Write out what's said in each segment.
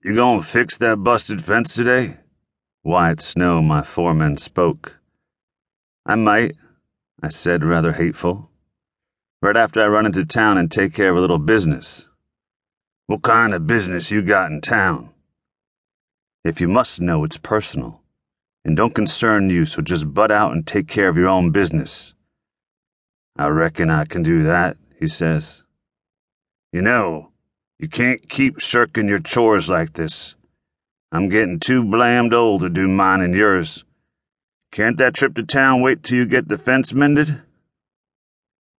You gonna fix that busted fence today? Wyatt Snow, my foreman, spoke. I might, I said, rather hateful. Right after I run into town and take care of a little business. What kind of business you got in town? If you must know, it's personal. And don't concern you, so just butt out and take care of your own business. I reckon I can do that, he says. You know, you can't keep shirking your chores like this. I'm getting too blamed old to do mine and yours. Can't that trip to town wait till you get the fence mended?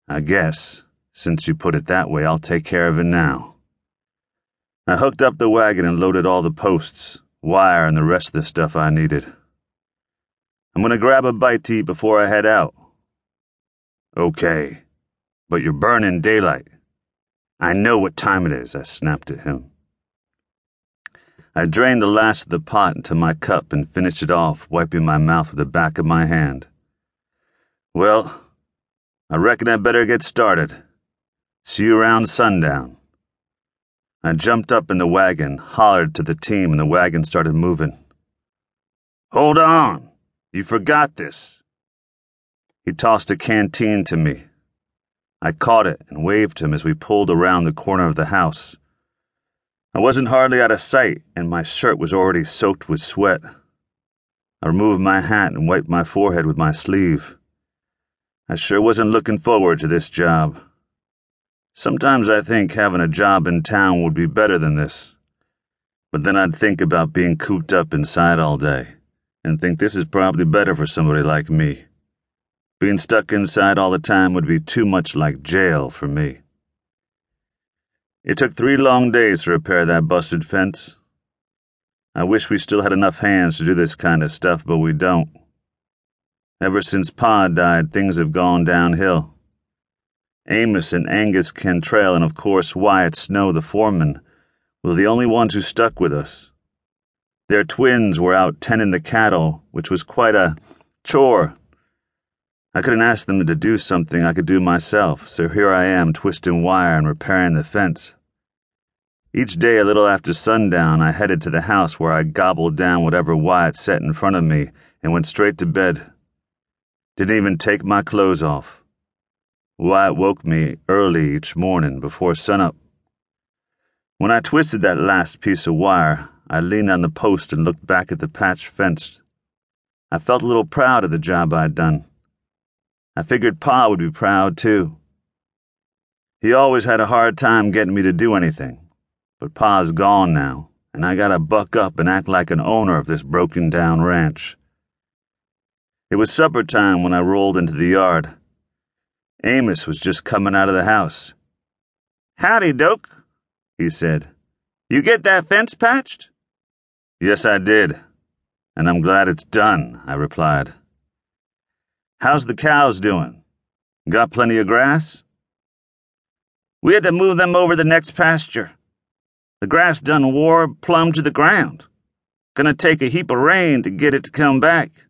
I guess, since you put it that way, I'll take care of it now. I hooked up the wagon and loaded all the posts, wire, and the rest of the stuff I needed. I'm going to grab a bite to eat before I head out. Okay, but you're burning daylight. I know what time it is, I snapped at him. I drained the last of the pot into my cup and finished it off, wiping my mouth with the back of my hand. Well, I reckon I better get started. See you around sundown. I jumped up in the wagon, hollered to the team, and the wagon started moving. Hold on! You forgot this. He tossed a canteen to me. I caught it and waved him as we pulled around the corner of the house. I wasn't hardly out of sight, and my shirt was already soaked with sweat. I removed my hat and wiped my forehead with my sleeve. I sure wasn't looking forward to this job. Sometimes I think having a job in town would be better than this. But then I'd think about being cooped up inside all day, and think this is probably better for somebody like me. Being stuck inside all the time would be too much like jail for me. It took three long days to repair that busted fence. I wish we still had enough hands to do this kind of stuff, but we don't. Ever since Pa died, things have gone downhill. Amos and Angus Cantrell, and of course Wyatt Snow, the foreman, were the only ones who stuck with us. Their twins were out tending the cattle, which was quite a chore I couldn't ask them to do something I could do myself, so here I am twisting wire and repairing the fence. Each day, a little after sundown, I headed to the house where I gobbled down whatever Wyatt set in front of me and went straight to bed. Didn't even take my clothes off. Wyatt woke me early each morning before sunup. When I twisted that last piece of wire, I leaned on the post and looked back at the patch fence. I felt a little proud of the job I'd done. I figured Pa would be proud, too. He always had a hard time getting me to do anything, but Pa's gone now, and I gotta buck up and act like an owner of this broken down ranch. It was supper time when I rolled into the yard. Amos was just coming out of the house. Howdy, Doke, he said. You get that fence patched? Yes, I did, and I'm glad it's done, I replied. How's the cows doing? Got plenty of grass? We had to move them over the next pasture. The grass done wore plumb to the ground. Gonna take a heap of rain to get it to come back.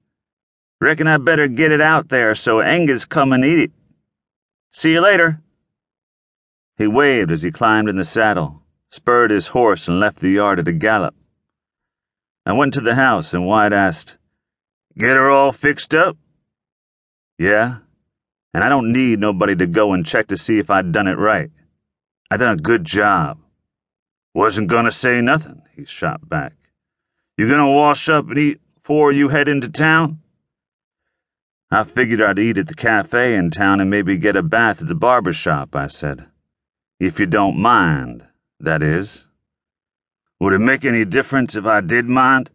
Reckon I better get it out there so Angus come and eat it. See you later. He waved as he climbed in the saddle, spurred his horse, and left the yard at a gallop. I went to the house and Wyatt asked, Get her all fixed up? Yeah? And I don't need nobody to go and check to see if I'd done it right. I done a good job. Wasn't gonna say nothing, he shot back. You gonna wash up and eat before you head into town? I figured I'd eat at the cafe in town and maybe get a bath at the barber shop, I said. If you don't mind, that is. Would it make any difference if I did mind?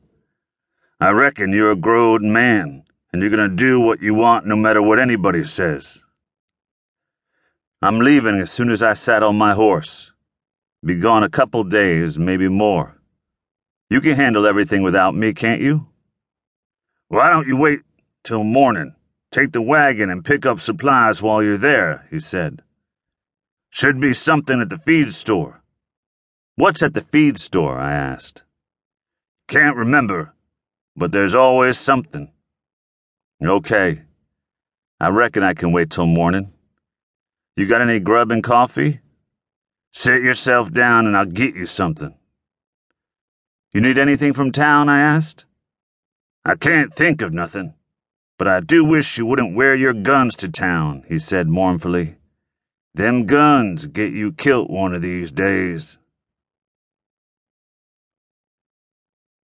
I reckon you're a grown man and you're going to do what you want no matter what anybody says. I'm leaving as soon as I saddle my horse. Be gone a couple days, maybe more. You can handle everything without me, can't you? Why don't you wait till morning? Take the wagon and pick up supplies while you're there, he said. Should be something at the feed store. What's at the feed store? I asked. Can't remember, but there's always something. Okay. I reckon I can wait till morning. You got any grub and coffee? Sit yourself down and I'll get you something. You need anything from town? I asked. I can't think of nothing, but I do wish you wouldn't wear your guns to town, he said mournfully. Them guns get you kilt one of these days.